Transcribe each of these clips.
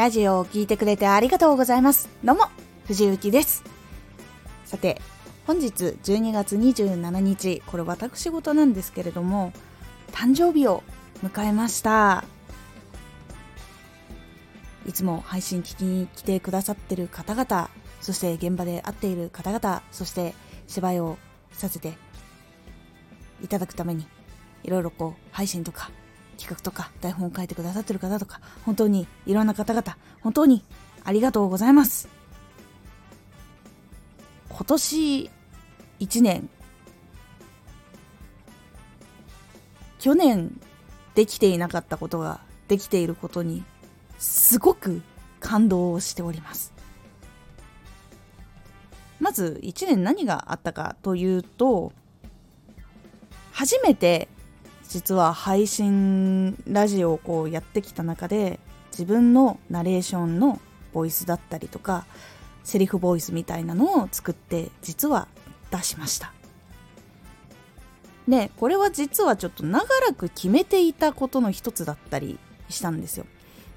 ラジオを聴いてくれてありがとうございます。どうも、藤幸です。さて、本日12月27日、これ私事なんですけれども、誕生日を迎えました。いつも配信聞きに来てくださってる方々、そして現場で会っている方々、そして芝居をさせていただくために、いろいろこう配信とか企画とか台本を書いてくださってる方とか、本当にいろんな方々、本当にありがとうございます。今年1年、去年できていなかったことができていることにすごく感動をしております。まず1年何があったかというと初めて実は配信ラジオをこうやってきた中で自分のナレーションのボイスだったりとかセリフボイスみたいなのを作って実は出しました。でこれは実はちょっと長らく決めていたことの一つだったりしたんですよ。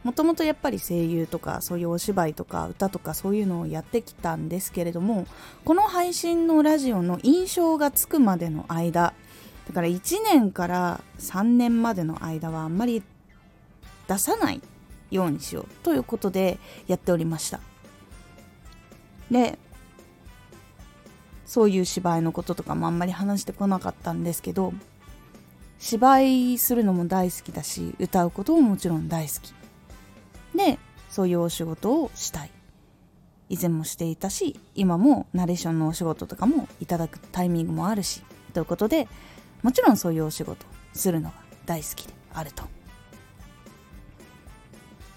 もともとやっぱり声優とかそういうお芝居とか歌とかそういうのをやってきたんですけれどもこの配信のラジオの印象がつくまでの間だから1年から3年までの間はあんまり出さないようにしようということでやっておりました。でそういう芝居のこととかもあんまり話してこなかったんですけど芝居するのも大好きだし歌うことももちろん大好き。でそういうお仕事をしたい。以前もしていたし今もナレーションのお仕事とかもいただくタイミングもあるしということでもちろんそういうお仕事するのが大好きであると。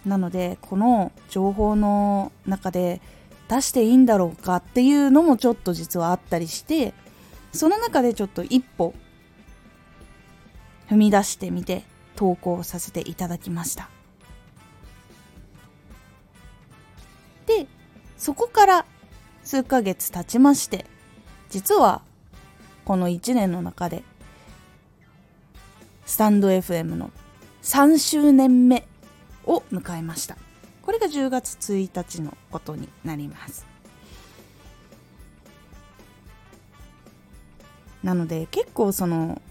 なのでこの情報の中で出していいんだろうかっていうのもちょっと実はあったりしてその中でちょっと一歩踏み出してみて投稿させていただきました。でそこから数ヶ月経ちまして実はこの1年の中でスタンド FM の3周年目を迎えました。これが10月1日のことになります。なので結構その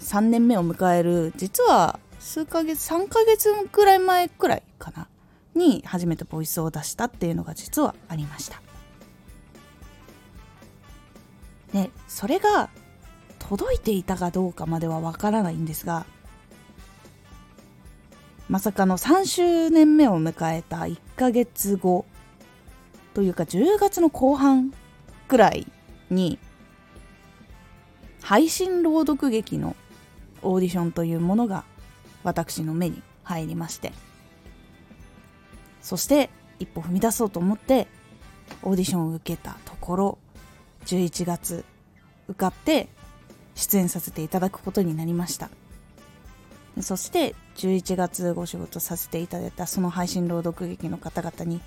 3年目を迎える実は数ヶ月3ヶ月くらい前くらいかなに初めてボイスを出したっていうのが実はありました。でそれが届いていたかどうかまではわからないんですがまさかの3周年目を迎えた1ヶ月後というか10月の後半くらいに配信朗読劇のオーディションというものが私の目に入りましてそして一歩踏み出そうと思ってオーディションを受けたところ11月受かって出演させていただくことになりました。そして11月ご仕事させていただいたその配信朗読劇の方々に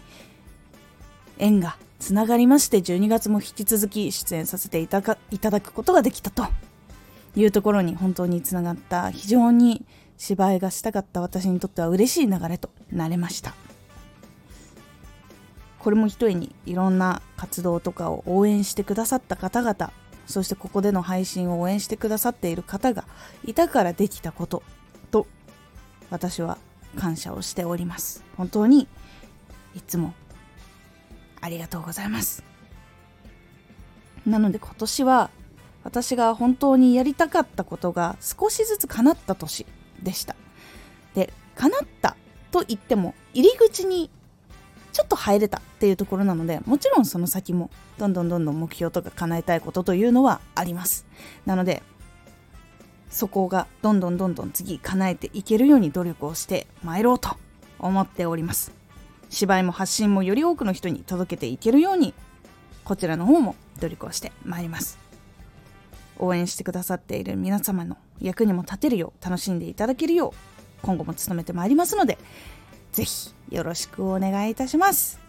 縁がつながりまして12月も引き続き出演させていたかいただくことができたというところに本当につながった非常に芝居がしたかった私にとっては嬉しい流れとなれました。これも一重にいろんな活動とかを応援してくださった方々そしてここでの配信を応援してくださっている方がいたからできたことと私は感謝をしております。本当にいつもありがとうございます。なので今年は私が本当にやりたかったことが少しずつ叶った年でした。で叶ったと言っても入り口にちょっと入れたっていうところなのでもちろんその先もどんどんどんどん目標とか叶えたいことというのはあります。なのでそこがどんどんどんどん次叶えていけるように努力をして参ろうと思っております。芝居も発信もより多くの人に届けていけるようにこちらの方も努力をしてまいります。応援してくださっている皆様の役にも立てるよう楽しんでいただけるよう今後も努めてまいりますのでぜひよろしくお願いいたします。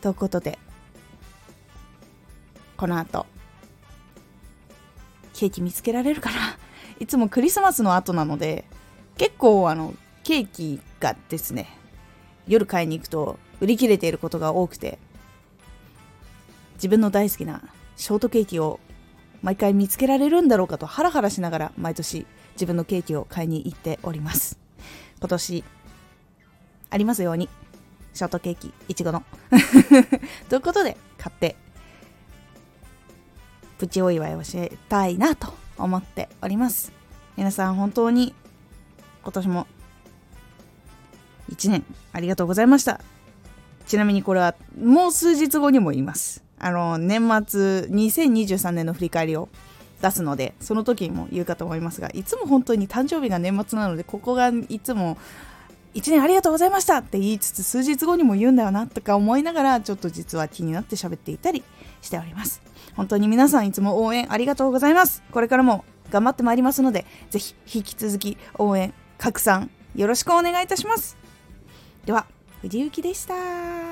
ということで、この後、ケーキ見つけられるかな？いつもクリスマスの後なので、結構あの、ケーキがですね夜買いに行くと売り切れていることが多くて自分の大好きなショートケーキを毎回見つけられるんだろうかとハラハラしながら毎年自分のケーキを買いに行っております今年ありますようにショートケーキいちごの。ということで買ってプチお祝いをしたいなと思っております。皆さん本当に今年も1年ありがとうございました。ちなみにこれはもう数日後にも言います。あの年末2023年の振り返りを出すのでその時にも言うかと思いますがいつも本当に誕生日が年末なのでここがいつも1年ありがとうございましたって言いつつ数日後にも言うんだよなとか思いながらちょっと実は気になって喋っていたりしております。本当に皆さんいつも応援ありがとうございます。これからも頑張ってまいりますのでぜひ引き続き応援拡散よろしくお願いいたします。では藤幸でした。